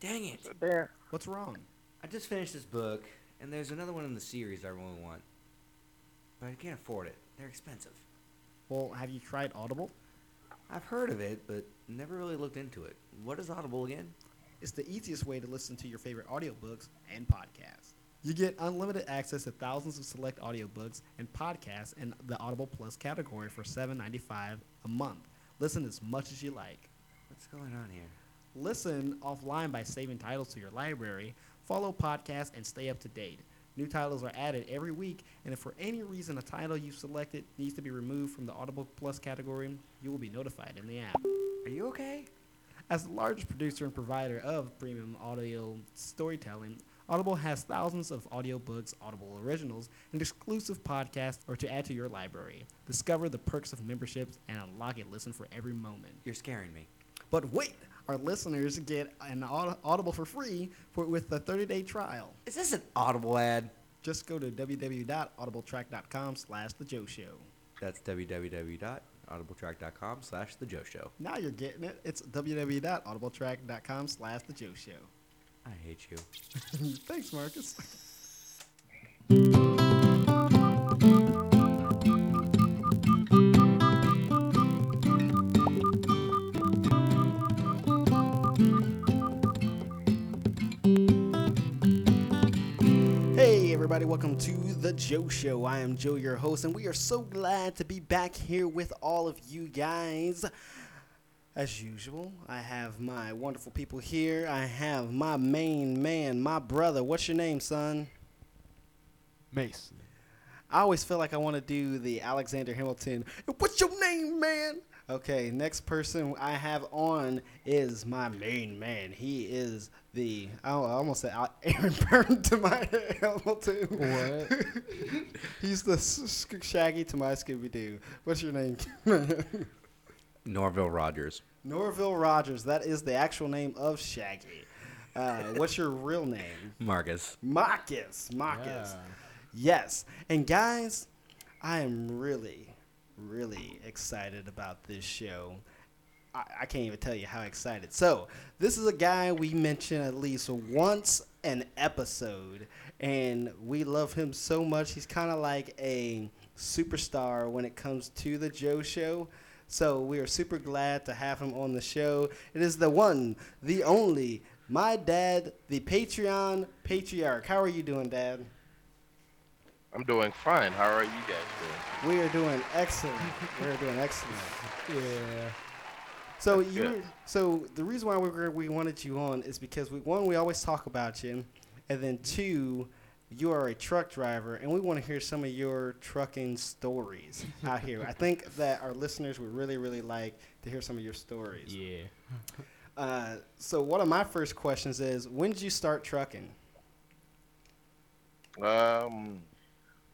Dang it! There. What's wrong? I just finished this book, and there's another one in the series I really want, but I can't afford it. They're expensive. Well, have you tried Audible? I've heard of it, but never really looked into it. What is Audible again? It's the easiest way to listen to your favorite audiobooks and podcasts. You get unlimited access to thousands of select audiobooks and podcasts in the Audible Plus category for $7.95 a month. Listen as much as you like. What's going on here? Listen offline by saving titles to your library, follow podcasts, and stay up to date. New titles are added every week, and if for any reason a title you've selected needs to be removed from the Audible Plus category, you will be notified in the app. Are you okay? As the largest producer and provider of premium audio storytelling, Audible has thousands of audiobooks, Audible originals, and exclusive podcasts or to add to your library. Discover the perks of memberships and unlock a listen for every moment. You're scaring me. But wait, our listeners get an Aud- Audible for free for with the 30-day trial. Is this an Audible ad? Just go to www.audibletrial.com slash The Joe Show. That's www.audibletrial.com slash The Joe Show. Now you're getting it. It's www.audibletrial.com slash The Joe Show. I hate you. Thanks, Marcus. welcome to The Joe Show. I am Joe, your host, and we are so glad to be back here with all of you guys. As usual, I have my wonderful people here. I have my main man, my brother. What's your name, son? Mace. I always feel like I want to do the Alexander Hamilton. What's your name, man? Okay, next person I have on is my main man. He is the I I almost said Al- Aaron Burr to my Hamilton. What? He's the s- s- Shaggy to my Scooby Doo. What's your name? Norville Rogers. Norville Rogers. That is the actual name of Shaggy. Uh, what's your real name? Marcus. Marcus. Marcus. Yes. And guys, I am really, really excited about this show. I, I can't even tell you how excited. So, this is a guy we mention at least once an episode, and we love him so much. He's kind of like a superstar when it comes to the Joe Show. So, we are super glad to have him on the show. It is the one, the only, my dad, the Patreon patriarch. How are you doing, Dad? I'm doing fine. How are you guys doing? We are doing excellent. we are doing excellent. Yeah. So That's you, good. so the reason why we we wanted you on is because we one we always talk about you, and then two, you are a truck driver, and we want to hear some of your trucking stories out here. I think that our listeners would really really like to hear some of your stories. Yeah. Uh, so one of my first questions is, when did you start trucking? Um,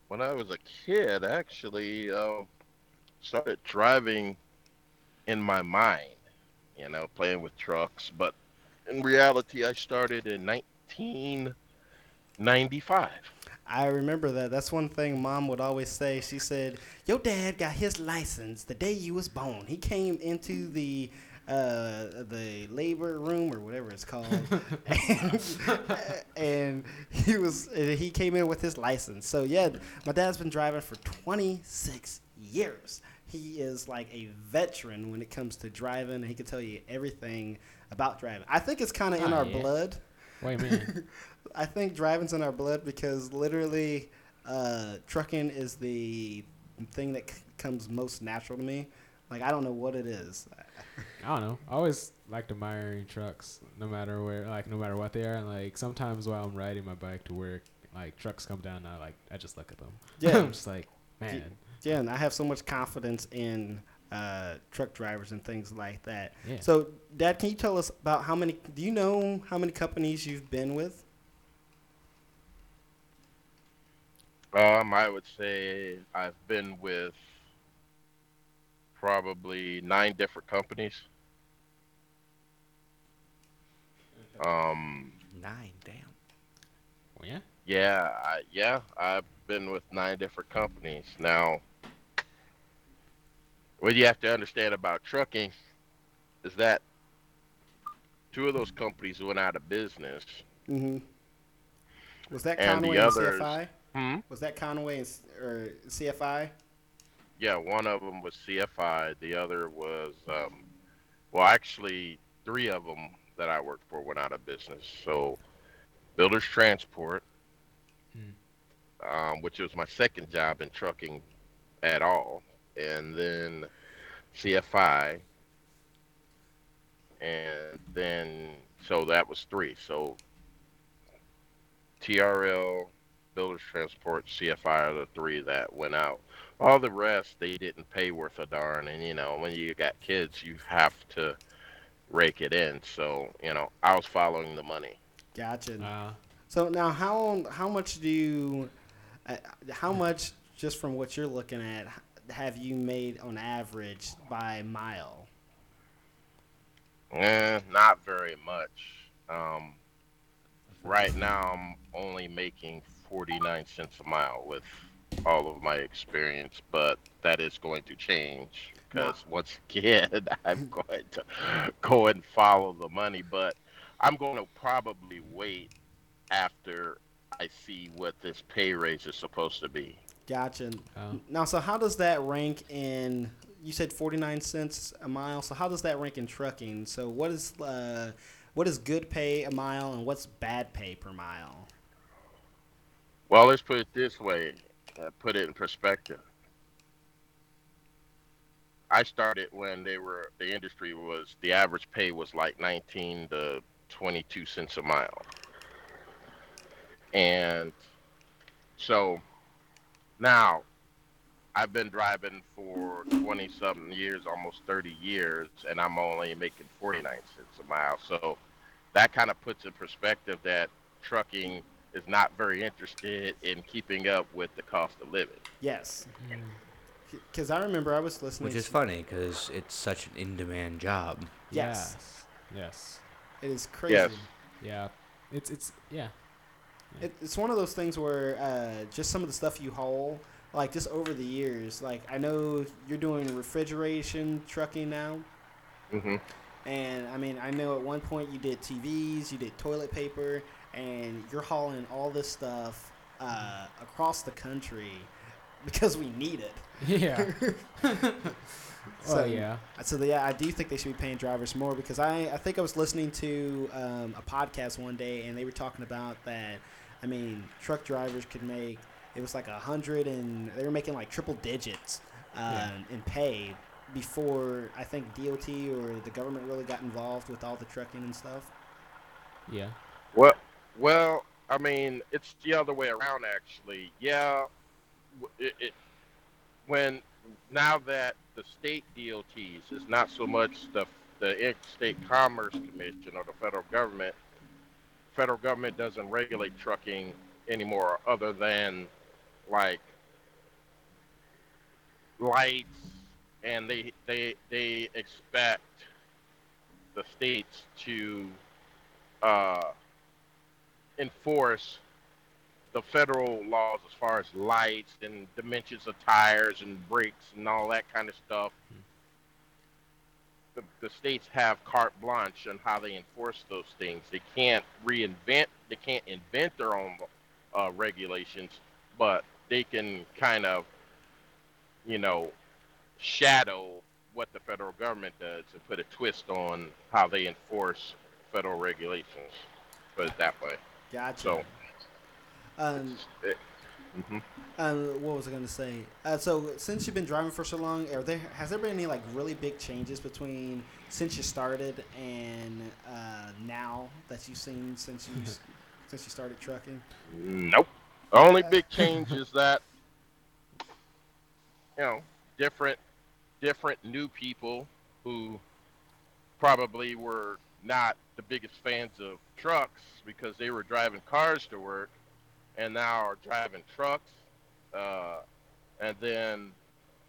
when I was a kid, actually, uh, started driving in my mind, you know, playing with trucks. But in reality, I started in 1995. I remember that. That's one thing mom would always say. She said, "Your dad got his license the day you was born. He came into the uh, the labor room or whatever it's called, and, and he was he came in with his license. So yeah, my dad's been driving for 26 years. He is like a veteran when it comes to driving. And he can tell you everything about driving. I think it's kind of in Ah, our yeah. blood. Wait a minute. I think driving's in our blood because literally, uh, trucking is the thing that c- comes most natural to me. Like I don't know what it is. I don't know. I always liked admiring trucks, no matter where, like no matter what they are. And like sometimes while I'm riding my bike to work, like trucks come down, and I like I just look at them. Yeah. I'm just like, man. Yeah, and I have so much confidence in uh, truck drivers and things like that. Yeah. So, Dad, can you tell us about how many? Do you know how many companies you've been with? Um, I would say I've been with probably nine different companies. Um, Nine, damn. Well, yeah. Yeah, I, yeah, I've been with nine different companies now. What you have to understand about trucking is that two of those companies went out of business. Mm-hmm. Was that Conway and others- CFI? Hmm. Was that Conway and, or CFI? Yeah, one of them was CFI. The other was, um, well, actually, three of them that I worked for went out of business. So, Builders Transport, um, which was my second job in trucking at all, and then CFI, and then so that was three. So, TRL, Builders Transport, CFI are the three that went out all the rest they didn't pay worth a darn and you know when you got kids you have to rake it in. So you know i was following the money. Gotcha. Uh, So now, how how much do you, uh, how much just from what you're looking at, have you made on average by mile? eh, not very much. Um, right now i'm only making 49 cents a mile with all of my experience but that is going to change because once again i'm going to go and follow the money but i'm going to probably wait after i see what this pay raise is supposed to be Gotcha. Oh. Now, so how does that rank in? You said 49 cents a mile. So how does that rank in trucking? So what is uh, what is good pay a mile and what's bad pay per mile? well let's put it this way uh, put it in perspective i started when they were the industry was the average pay was like 19 to 22 cents a mile and so now I've been driving for 20 something years, almost 30 years, and I'm only making 49 cents a mile. So that kind of puts in perspective that trucking is not very interested in keeping up with the cost of living. Yes. Mm-hmm. Because I remember I was listening. Which is to- funny because it's such an in-demand job. Yes. Yes. Yes. It is crazy. Yes. Yeah. It's it's yeah. It, it's one of those things where uh, just some of the stuff you haul, like just over the years, like I know you're doing refrigeration trucking now, Mm-hmm. and I mean I know at one point you did TVs, you did toilet paper, and you're hauling all this stuff uh, across the country because we need it. Yeah. So, well, yeah. So yeah, I do think they should be paying drivers more because I, I think I was listening to um, a podcast one day and they were talking about that. I mean, truck drivers could make it was like a hundred and they were making like triple digits um, Yeah. in pay before I think DOT or the government really got involved with all the trucking and stuff. Yeah. Well, well, I mean, it's the other way around actually. Yeah, it, it when now that the state DOTs is not so much the the Interstate Commerce Commission or the federal government. Federal government doesn't regulate trucking anymore, other than like lights, and they they they expect the states to uh, enforce the federal laws as far as lights and dimensions of tires and brakes and all that kind of stuff. The, the states have carte blanche on how they enforce those things. They can't reinvent, they can't invent their own uh, regulations, but they can kind of, you know, shadow what the federal government does and put a twist on how they enforce federal regulations. Put it that way. Gotcha. So, um, hmm Um, what was I going to say? Uh, so since you've been driving for so long, are there has there been any like really big changes between since you started and uh, now that you've seen since you since you started trucking? Nope. The only big change is that you know different different new people who probably were not the biggest fans of trucks because they were driving cars to work and now are driving trucks uh, and then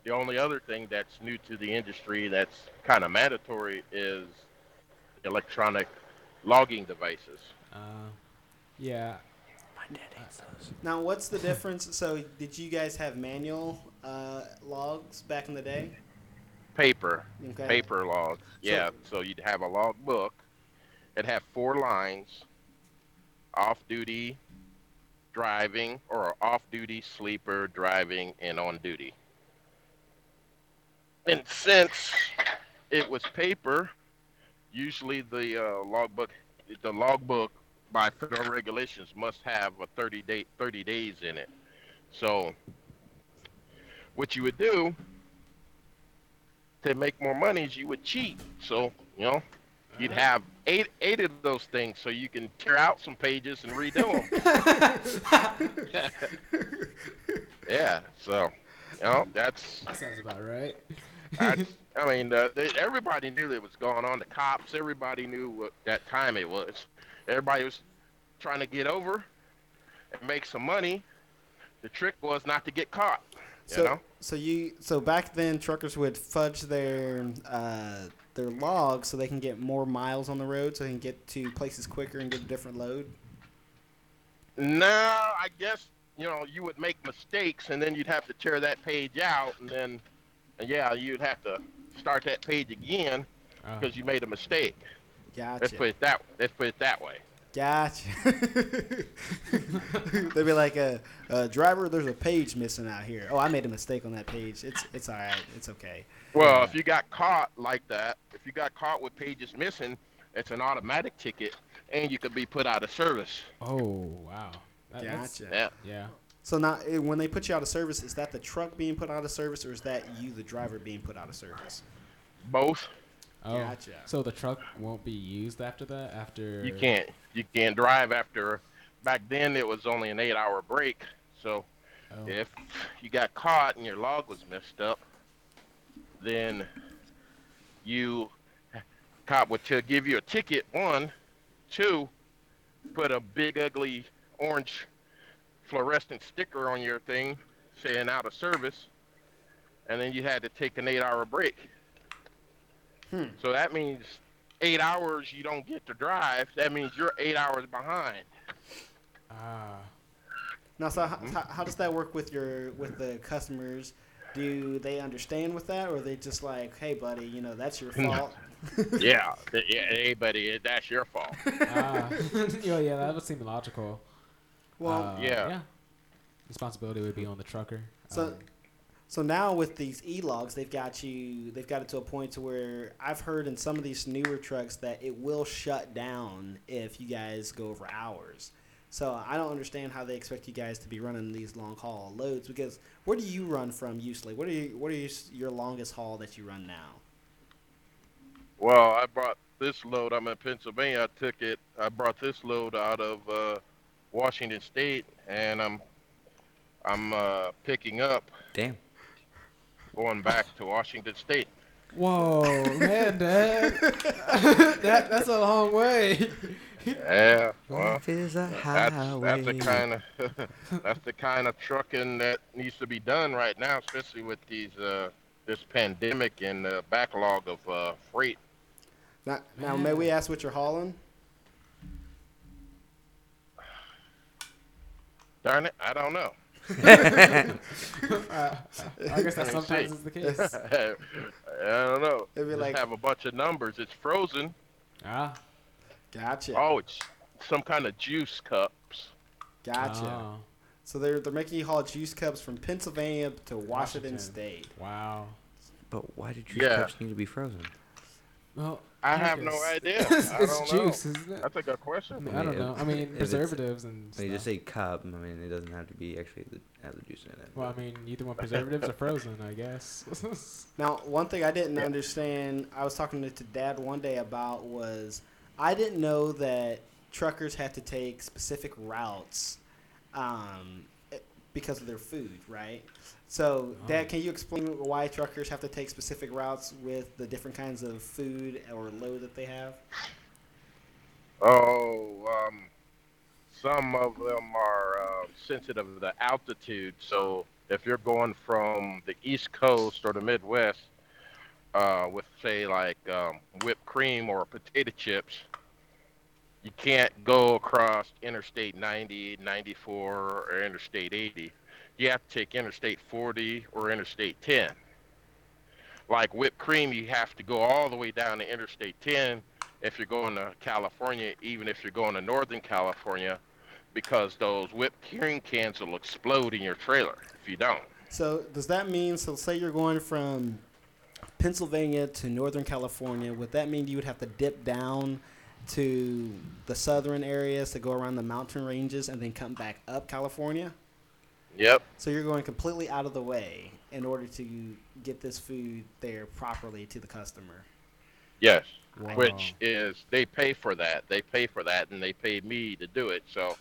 the only other thing that's new to the industry that's kind of mandatory is electronic logging devices Uh, yeah. My dad hates those. Now, what's the difference? So, did you guys have manual uh, logs back in the day? paper Okay. paper logs. Yeah, so you'd have a log book, it had four lines: off-duty, driving, or off-duty, sleeper, driving, and on duty. And since it was paper, usually the uh, logbook, the logbook by federal regulations must have a 30 day 30 days in it. So what you would do to make more money is you would cheat. So, you know, you'd have eight eight of those things so you can tear out some pages and redo them. yeah, so you know, that's That sounds about right. I, I mean, uh, they, everybody knew that was going on. The cops, everybody knew what that time it was. Everybody was trying to get over and make some money. The trick was not to get caught. You So, know? so you, so back then, truckers would fudge their uh, their logs so they can get more miles on the road, so they can get to places quicker and get a different load. No, I guess you know you would make mistakes, and then you'd have to tear that page out, and then yeah, you'd have to start that page again Oh. because you made a mistake. Let's put it that. Let's put it that way. Gotcha. They'd be like, uh, uh, "Driver, there's a page missing out here. Oh, I made a mistake on that page. It's it's all right. It's okay." Well, Yeah. if you got caught like that, if you got caught with pages missing, it's an automatic ticket, and you could be put out of service. Oh wow. That- Gotcha. Yeah. Yeah. So now, eh, when they put you out of service, is that the truck being put out of service, or is that you, the driver, being put out of service? Both. Oh. Gotcha. So the truck won't be used after that. After You can't. You can't drive after. Back then, it was only an eight-hour break. So Oh. if you got caught and your log was messed up, then you cop would to give you a ticket. One, two, put a big ugly orange fluorescent sticker on your thing saying out of service, and then you had to take an eight-hour break. Hmm. So that means eight hours you don't get to drive. That means you're eight hours behind. Ah. Now, so how, how, how does that work with your with the customers? Do they understand with that, or are they just like, "Hey, buddy, you know that's your fault"? yeah, yeah, hey, buddy, that's your fault. ah. yeah, yeah, that would seem logical. Well, Uh, Yeah. Yeah. Responsibility would be on the trucker. So- Um, So now with these e-logs, they've got you. They've got it to a point to where I've heard in some of these newer trucks that it will shut down if you guys go over hours. So I don't understand how they expect you guys to be running these long haul loads because where do you run from usually? What are you, what are you, your longest haul that you run now? Well, I brought this load. I'm in Pennsylvania. I took it. I brought this load out of uh, Washington State, and I'm I'm uh, picking up, Damn. Going back to Washington State. Whoa, man, Dad. that that's a long way. Yeah, well, a that's that's the kind of that's the kind of trucking that needs to be done right now, especially with these uh, this pandemic and the backlog of uh, freight. Now, now may we ask what you're hauling? Darn it, I don't know. Uh, I guess that sometimes is the case. I don't know. It'd be like- have a bunch of numbers. It's frozen. Ah. Gotcha. Oh, it's some kind of juice cups. Gotcha. Oh, So they're they're making you haul juice cups from Pennsylvania to Washington, Washington. State. wow. But why did juice Yeah. cups need to be frozen? Well, I have no idea. it's I don't juice, know. isn't it? That's a good I, question. mean, I don't know. I mean, preservatives and When you just say cup, I mean, it doesn't have to be actually the, have the juice in it. Well, I mean, either one preservatives or frozen, I guess. Now, one thing I didn't Yeah. understand, I was talking to, to Dad one day about was I didn't know that truckers had to take specific routes um, because of their food, right? So, Oh. Dad, can you explain why truckers have to take specific routes with the different kinds of food or load that they have? Oh, um, some of them are uh, sensitive to the altitude. So if you're going from the East Coast or the Midwest uh, with, say, like um, whipped cream or potato chips, you can't go across Interstate 90, 94, or Interstate 80. You have to take Interstate 40 or Interstate 10. Like whipped cream, you have to go all the way down to Interstate 10 if you're going to California, even if you're going to Northern California, because those whipped cream cans will explode in your trailer if you don't. So does that mean? So say you're going from Pennsylvania to Northern California. Would that mean you would have to dip down to the southern areas to go around the mountain ranges and then come back up California? Yep. So you're going completely out of the way in order to get this food there properly to the customer. Yes. Wow. Which is they pay for that. They pay for that, and they paid me to do it. So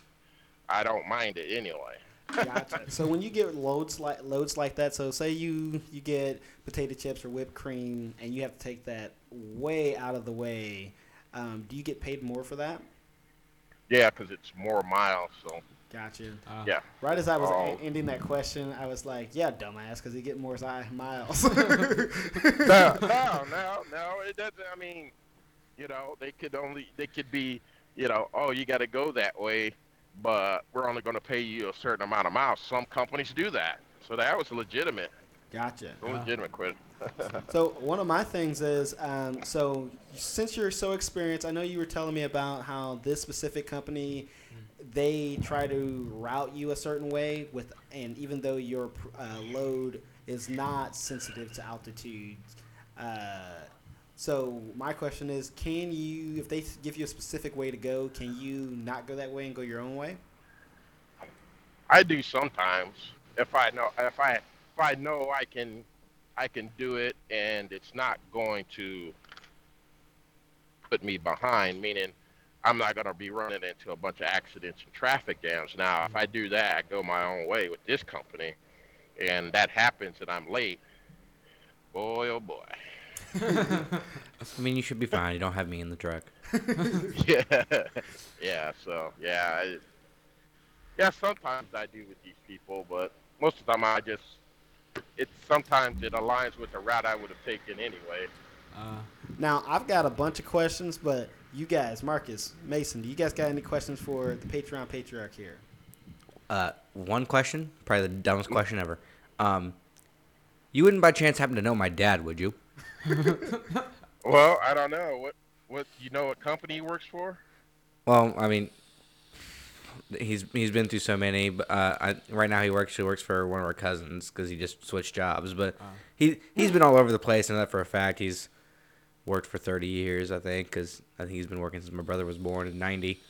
I don't mind it anyway. Gotcha. so when you get loads like loads like that, so say you you get potato chips or whipped cream, and you have to take that way out of the way, um, do you get paid more for that? Yeah, because it's more miles. So Gotcha. Uh, yeah. Right as I was a- ending that question, I was like, "Yeah, dumbass, because you get more miles." no, no, no, no. It doesn't. I mean, you know, they could only they could be, you know, oh, you got to go that way, but we're only going to pay you a certain amount of miles. Some companies do that, so that was legitimate. gotcha. A legitimate quit. So one of my things is, um, so since you're so experienced, I know you were telling me about how this specific company, they try to route you a certain way with, and even though your uh, load is not sensitive to altitude, uh, so my question is, can you, if they give you a specific way to go, can you not go that way and go your own way? I do sometimes if I know if I if I know I can I can do it and it's not going to put me behind, meaning I'm not going to be running into a bunch of accidents and traffic jams. Now, if I do that, I go my own way with this company, and that happens and I'm late. Boy, oh boy. I mean, you should be fine. You don't have me in the truck. yeah, yeah. So yeah, I, yeah. Sometimes I do with these people, but most of the time I just it sometimes it aligns with the route I would have taken anyway. Uh, Now I've got a bunch of questions, but you guys, Marcus, Mason, do you guys got any questions for the Patreon patriarch here? Uh, one question, probably the dumbest question ever. Um, you wouldn't by chance happen to know my dad, would you? Well, I don't know what what you know what company he works for. Well, I mean, he's he's been through so many. But uh, I, right now, he works he works for one of our cousins because he just switched jobs. But he he's been all over the place. and that for a fact. He's worked for thirty years, I think, because I think he's been working since my brother was born in ninety.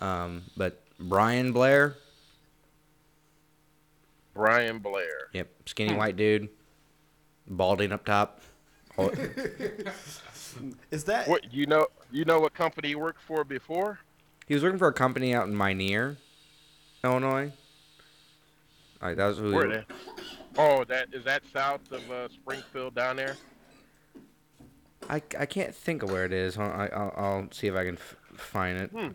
Um, but Brian Blair, Brian Blair. yep, skinny white dude, balding up top. Is that What you know? You know what company he worked for before? He was working for a company out in Minier, Illinois. That was who. Where He, the- Oh, that is that south of uh, Springfield down there. I, I can't think of where it is. I, I'll, I'll see if I can f- find it. Hmm.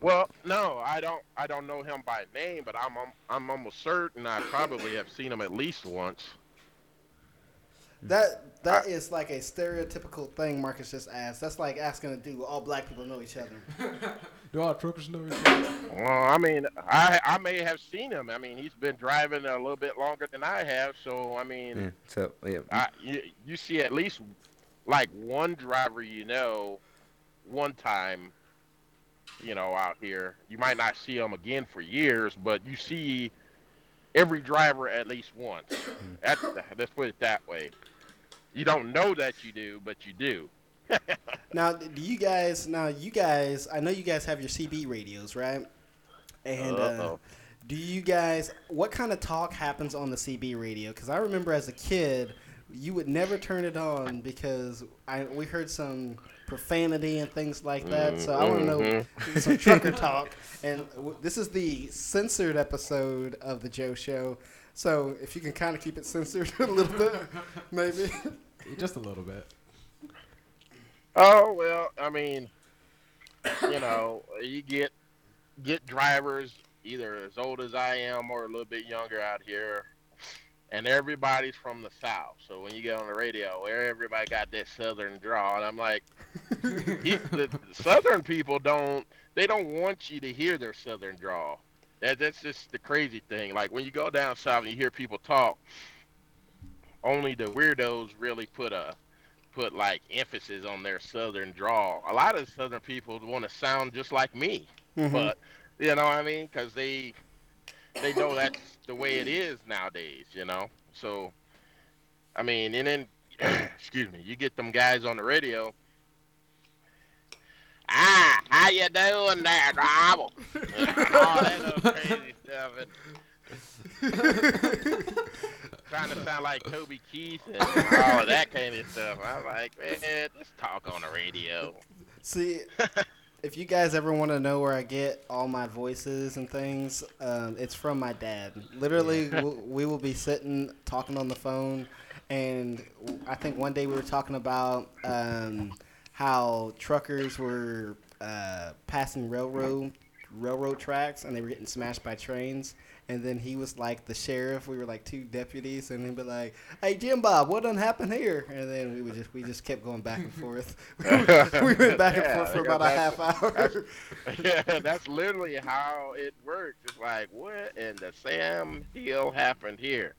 Well, no, I don't. I don't know him by name, but I'm, I'm almost certain I probably have seen him at least once. That that is like a stereotypical thing Marcus just asked. That's like asking to do all black people know each other. do all truckers know each other? Well, I mean, I I may have seen him. I mean, he's been driving a little bit longer than I have, so I mean, Yeah, so yeah, I, you, you see at least like one driver you know one time you know out here you might not see them again for years but you see every driver at least once mm. that's, let's put it that way you don't know that you do but you do Now, do you guys? Now, you guys. I know you guys have your CB radios, right? And uh, do you guys? What kind of talk happens on the CB radio? Because I remember as a kid, you would never turn it on because I we heard some profanity and things like that. So I want to know some trucker talk. And w- this is the censored episode of the Joe Show. So if you can kind of keep it censored a little bit, maybe. Just a little bit. Oh well, I mean, you know, you get get drivers either as old as I am or a little bit younger out here, and everybody's from the south. So when you get on the radio, everybody got that southern draw, and I'm like, he, the southern people don't they don't want you to hear their southern draw. That that's just the crazy thing. Like when you go down south and you hear people talk, only the weirdos really put a put like emphasis on their southern drawl. A lot of southern people want to sound just like me, Mhm. but you know what I mean? Because they they know that's the way it is nowadays. You know, so I mean, and then excuse me, you get them guys on the radio. Ah, how you doing there, driver? all that little crazy stuff. And trying to sound like Toby Keith and all of that kind of stuff. I'm like, man, just talk on the radio. See, if you guys ever want to know where I get all my voices and things, um, it's from my dad. Literally, w we will be sitting talking on the phone, and I think one day we were talking about um, how truckers were uh, passing railroad railroad tracks and they were getting smashed by trains. And then he was like the sheriff. We were like two deputies, and he'd be like, "Hey Jim Bob, what done happened here?" And then we would just we just kept going back and forth. we went back and forth for about a half hour. that's- yeah, that's literally how it works. It's like, what in the Sam Hill happened here?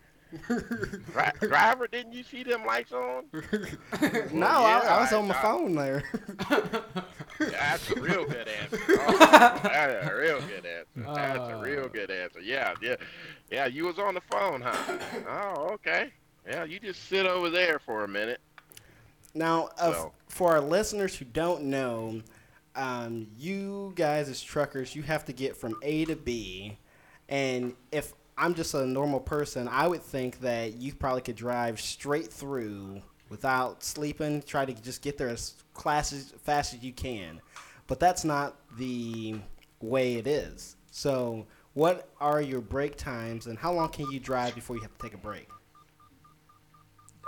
Dri- driver, didn't you see them lights on? no, I, yeah, I was I- on my I- phone there. That's a real good answer. Oh, that's a real good answer. That's a Uh. real good answer. Yeah, yeah, yeah. You was on the phone, huh? Oh, okay. Yeah, you just sit over there for a minute. Now, of, So- for our listeners who don't know, um, you guys as truckers, you have to get from A to B, and if I'm just a normal person, I would think that you probably could drive straight through without sleeping. Try to just get there as class as fast as you can, but that's not the way it is. So, what are your break times, and how long can you drive before you have to take a break?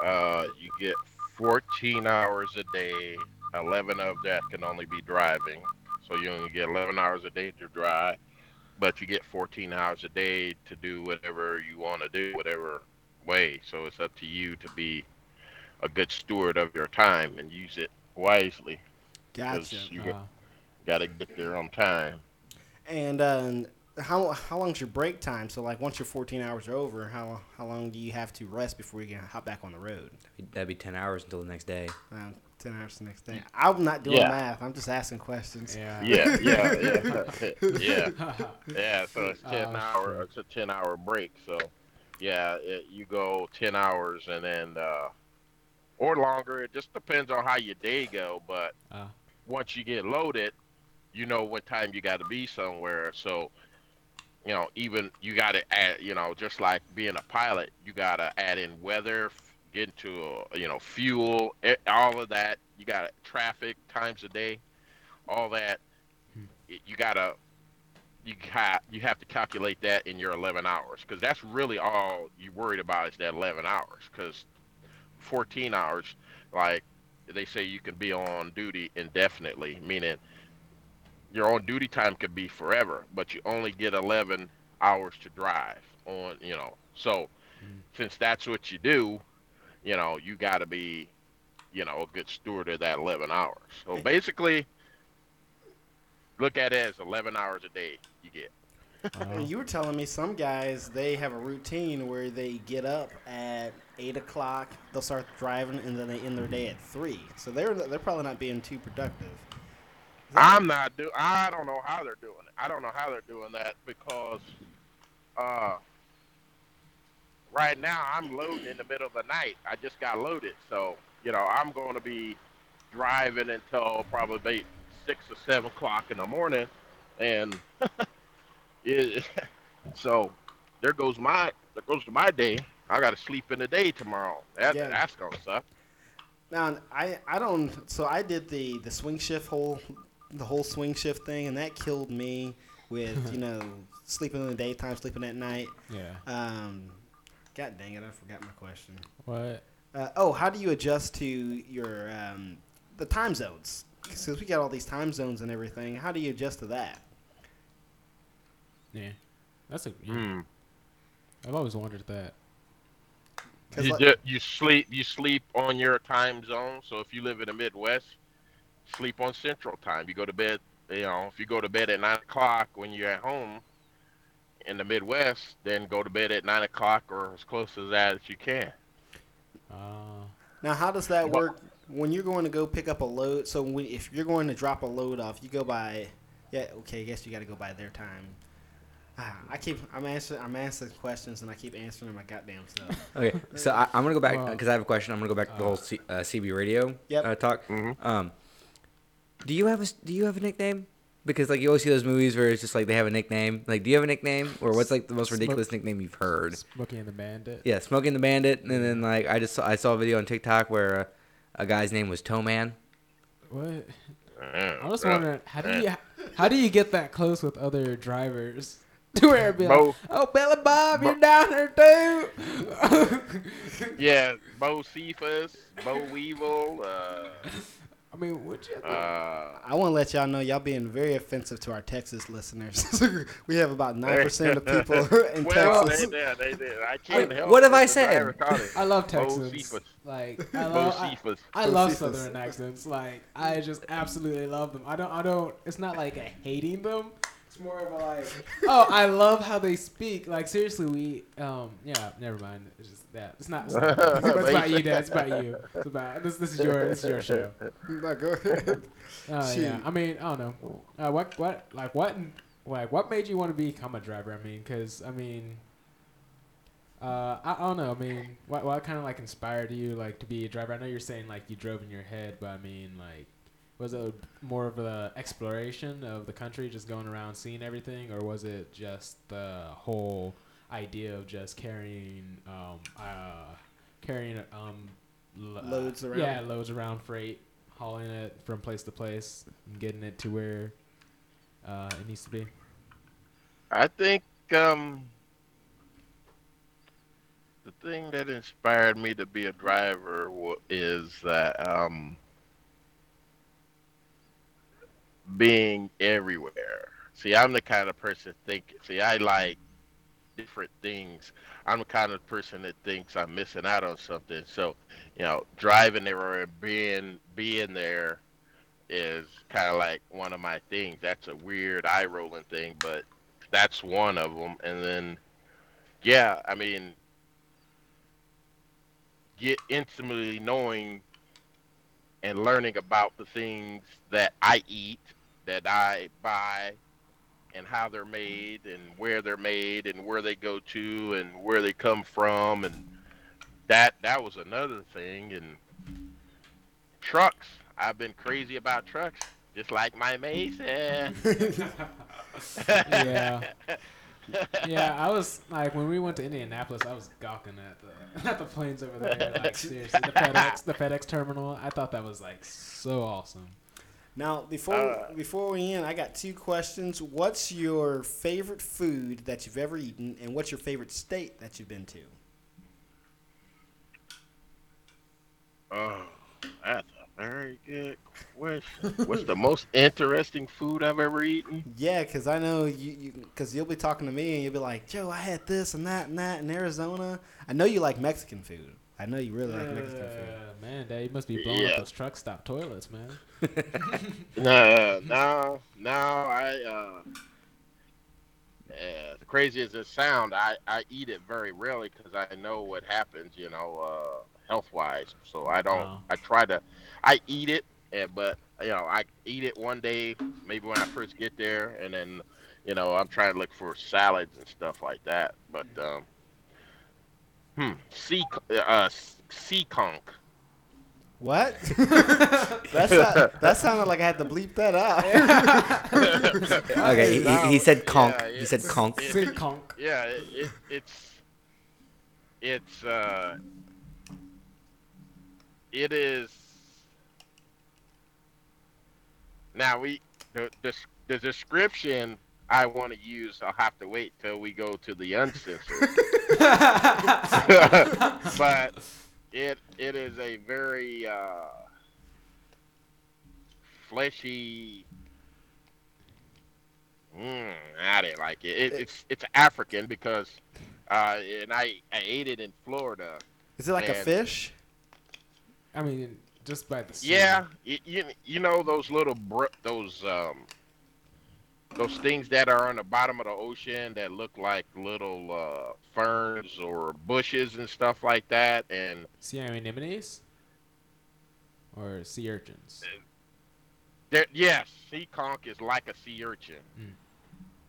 Uh, you get 14 hours a day. 11 of that can only be driving. So you only get 11 hours a day to drive, but you get 14 hours a day to do whatever you want to do, whatever way. So it's up to you to be a good steward of your time and use it wisely. Gotcha. You Uh, got to get there on time. And um, how how long's your break time? So like once your 14 hours are over, how how long do you have to rest before you can hop back on the road? That'd be ten hours until the next day. Um, 10 hours the next day. I'm not doing Yeah. math. I'm just asking questions. yeah. Yeah, yeah, yeah, yeah. Yeah, so it's ten Oh, hour. shit. It's a ten hour break. So, yeah, it, you go ten hours and then, uh, or longer. It just depends on how your day go. But Uh. once you get loaded, you know what time you got to be somewhere. So, you know, even you got to add. You know, just like being a pilot, you got to add in weather, f- get into uh, you know fuel, all of that. You got traffic times a day, all that. y- You gotta you got you have to calculate that in your 11 hours because that's really all you worried about is that 11 hours because 14 hours like they say you can be on duty indefinitely meaning your on duty time could be forever but you only get 11 hours to drive on you know so since that's what you do you know you got to be you know a good steward of that 11 hours so basically look at it as 11 hours a day you get And you were telling me some guys they have a routine where they get up at eight o'clock, they'll start driving, and then they end their day at three. So they're they're probably not being too productive. That- I'm not do. I don't know how they're doing it. I don't know how they're doing that because, uh, right now I'm loading in the middle of the night. I just got loaded, so you know I'm going to be driving until probably six or seven o'clock in the morning, and it, so there goes my there goes to my day. I got to sleep in the day tomorrow. That, Yeah. That's gonna suck. Now I I don't. So I did the the swing shift whole the whole swing shift thing, and that killed me with you know sleeping in the daytime, sleeping at night. yeah. Um, God dang it, I forgot my question. What? Uh, oh, how do you adjust to your um, the time zones? Because we got all these time zones and everything. How do you adjust to that? Yeah. That's a. Yeah. Hmm. I've always wondered that. You, like- ju- you sleep you sleep on your time zone. So if you live in the Midwest, sleep on Central Time. You go to bed. You know, if you go to bed at nine o'clock when you're at home in the Midwest, then go to bed at nine o'clock or as close as that as you can. Uh, Now, how does that Well- work? when you're going to go pick up a load, so when, if you're going to drop a load off, you go by. Yeah, okay. I guess you got to go by their time. Ah, I keep. I'm answering. I'm answering questions, and I keep answering my goddamn stuff. Okay, so I, I'm gonna go back Well, because I have a question. I'm gonna go back to the whole C, uh, CB radio Yep. uh, talk. Mhm. Um, do you have a s- Do you have a nickname? Because like you always see those movies where it's just like they have a nickname. Like, do you have a nickname, or what's like the most Smoke- ridiculous nickname you've heard? Smokey and the Bandit. Yeah, Smoking the Bandit, and then like I just saw, I saw a video on TikTok where uh, a guy's name was Toe Man. What? Uh, I was uh, wondering how do uh, you how do you get that close with other drivers to where it'd be Bo- like, oh Billy Bob, Bo- you're down there too. Yeah, Bocephus, Bo Weevil. Uh, I mean, would you? uh, I want to let y'all know y'all being very offensive to our Texas listeners. we have about nine percent of people in well, Texas. they, they, they, they, I can't Wait, help what have. I said? driver I love Bo Texans. Cephas. Like I love, I, Cephas. I love Josephus. Southern accents. Like I just absolutely love them. I don't. I don't. It's not like a hating them. It's more of a like, oh, I love how they speak. Like seriously, we um yeah. Never mind. It's just that. It's not. It's, not, it's about you, Dad. It's about you. It's about this. This is your. This is your show. No, go ahead. Uh, yeah, I mean, I don't know. Uh, what, what, like, what, like, what made you want to become a driver? I mean, because I mean, uh, I, I don't know. I mean, what, what kind of like inspired you, like, to be a driver? I know you're saying like you drove in your head, but I mean, like, was it more of a exploration of the country, just going around seeing everything, or was it just the whole idea of just carrying, um, uh, carrying, um, l- uh, Loads around? Yeah, loads around freight, hauling it from place to place, and getting it to where uh, it needs to be. I think um, the thing that inspired me to be a driver wa- is that um, being everywhere. See, I'm the kind of person think. See, I like different things. I'm the kind of person that thinks I'm missing out on something. So, you know, driving everywhere, being being there, is kind of like one of my things. That's a weird eye rolling thing, but that's one of them. And then, yeah, I mean, get intimately knowing and learning about the things that I eat, that I buy, and how they're made, and where they're made, and where they go to, and where they come from, and that that was another thing. And trucks, I've been crazy about trucks, just like my Mason. Yeah. yeah, I was like when we went to Indianapolis, I was gawking at the at the planes over there. Like seriously, the FedEx the FedEx terminal. I thought that was like so awesome. Now, before Uh, before we end, I got two questions. What's your favorite food that you've ever eaten, and what's your favorite state that you've been to? Oh, that's a very good question. What's the most interesting food I've ever eaten? Yeah, because I know you, because you, will be talking to me and you'll be like, Joe, I had this and that and that in Arizona. I know you like Mexican food. I know you really like Mexican food. Uh, man, Dad, you must be blowing Yeah. up those truck stop toilets, man. No, no, no. I uh, uh, the crazy as it sound, I I eat it very rarely because I know what happens, you know, uh, health wise. So I don't. Wow. I try to. I eat it, and but you know, I eat it one day, maybe when I first get there, and then, you know, I'm trying to look for salads and stuff like that. But um, hmm, sea uh, sea conch. What? That's not, that sounded like I had to bleep that out. Okay, he, he, he said conch. Yeah, he said it's- conch. it- Sig conch. yeah, it, it, it's it's uh it is now we the the, the description I want to use I'll have to wait till we go to the uncensored but it it is a very uh fleshy Mm, I didn't like it. it it's it's African because, uh, and I I ate it in Florida. Is it like a fish? I mean, just by the Yeah, you, you you know those little br- those um those things that are on the bottom of the ocean that look like little uh, ferns or bushes and stuff like that, and sea anemones. or sea urchins? There, yes, sea conch is like a sea urchin.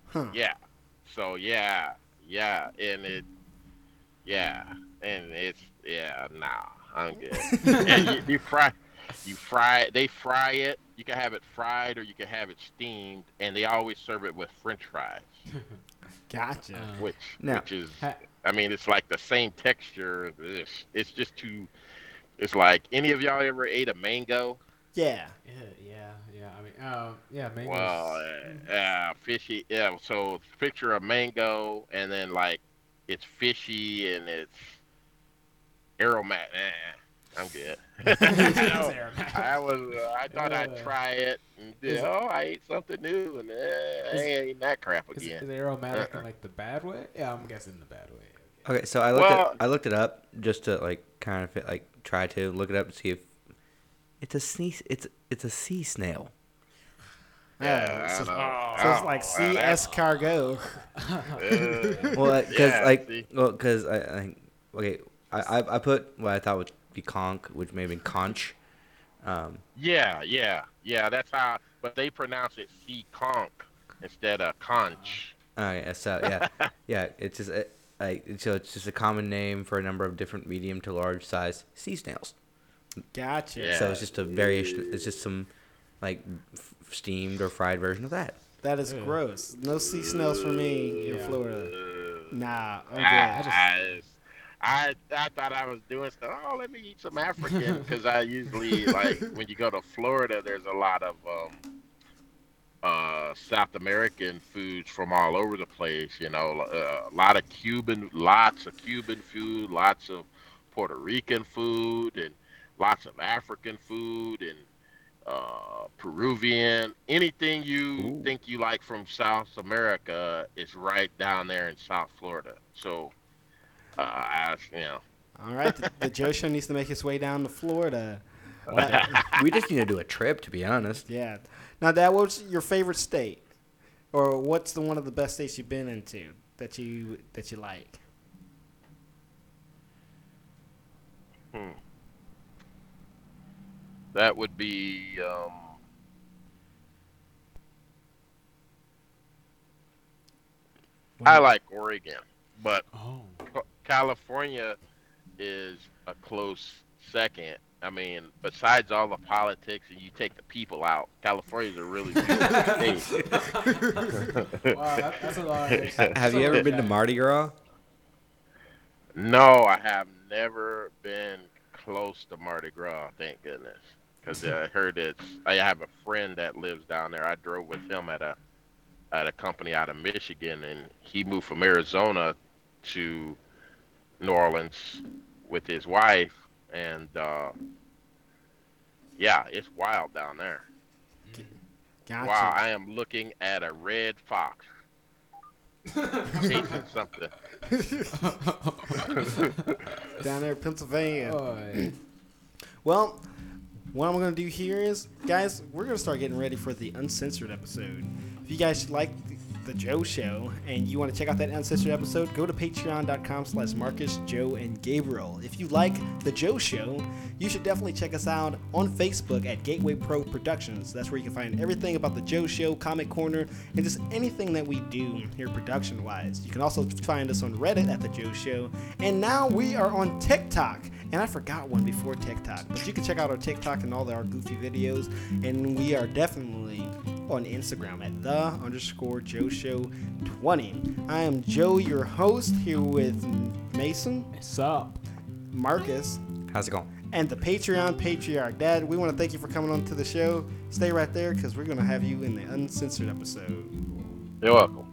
Huh. Yeah. So yeah, yeah, and it, yeah, and it's yeah. Nah, I'm good. and you, you fry, you fry it. They fry it. You can have it fried or you can have it steamed, and they always serve it with French fries, Gotcha. Uh, which Now- which is, Ha- I mean, it's like the same texture. It's, it's just too. It's like any of y'all ever ate a mango? yeah. yeah, yeah, yeah. I mean, um, yeah, mangoes. Well, uh, uh, fishy. Yeah. So picture a mango, and then like it's fishy and it's aromatic. Eh, I'm good. I was. Uh, I thought I'd Uh, try it. And is did, it- oh, I ate something new, and eh, I ain't eating that crap again. is it aromatic Uh-uh. in like the bad way? Yeah, I'm guessing the bad way. Okay, so I looked Well- it, I looked it up just to like kind of fit, like try to look it up and see if it's a sea it's it's a sea snail. Yeah, so, I so it's like well, escargot. Uh, Well, because Yeah, like well, because I, I okay I, I I put what I thought would be conch, which may have been conch. Um, yeah, yeah, yeah. That's how. But they pronounce it sea conch instead of conch. oh yeah, so yeah, yeah, it's just a, like so it's just a common name for a number of different medium to large size sea snails. Gotcha. Yeah. So it's just a variation. It's just some like f- steamed or fried version of that. That is Yeah. gross. No sea snails for me in Yeah. Florida. Uh, Nah. I'm good. I, just- I, I, thought I was doing stuff. Oh, let me eat some African because I usually like when you go to Florida, there's a lot of um, uh, South American foods from all over the place. You know, uh, a lot of Cuban, lots of Cuban food, lots of Puerto Rican food, and lots of African food and uh, Peruvian. Anything you Ooh. think you like from South America is right down there in South Florida. So, uh, I, you know, All right. The, the Joe Show needs to make its way down to Florida. we just need to do a trip, to be honest. Yeah. Now, Dad, what's your favorite state, or what's the one of the best states you've been into that you that you like? Hmm. that would be. Um, I like Oregon, but Oh. California is a close second. I mean, besides all the politics and you take the people out, California's a really good state. Wow, that, that's a lot. Ha- Have you ever been to Mardi Gras? No, I have never been close to Mardi Gras, thank goodness. Because I heard it's. I have a friend that lives down there. I drove with him at a at a company out of Michigan, and he moved from Arizona to New Orleans with his wife, and uh, yeah, it's wild down there. Gotcha. Wow, I am looking at a red fox chasing something. Down there in Pennsylvania. Oh. Well, what I'm going to do here is, guys, we're going to start getting ready for the uncensored episode. If you guys like the, Joe Show and you want to check out that ancestor episode, go to patreon.com slash Marcus, Joe, and Gabriel. If you like the Joe Show, you should definitely check us out on Facebook at Gateway Pro Productions. That's where you can find everything about the Joe Show, Comic Corner, and just anything that we do here production-wise. You can also find us on Reddit at the Joe Show, and now we are on TikTok. And I forgot one before TikTok, but you can check out our TikTok and all our goofy videos. And we are definitely on Instagram at the underscore Joe Show 20. I am Joe, your host, here with Mason, What's up? Marcus, How's it going? and the Patreon patriarch. Dad, we want to thank you for coming on to the show. Stay right there because we're going to have you in the uncensored episode. You're welcome.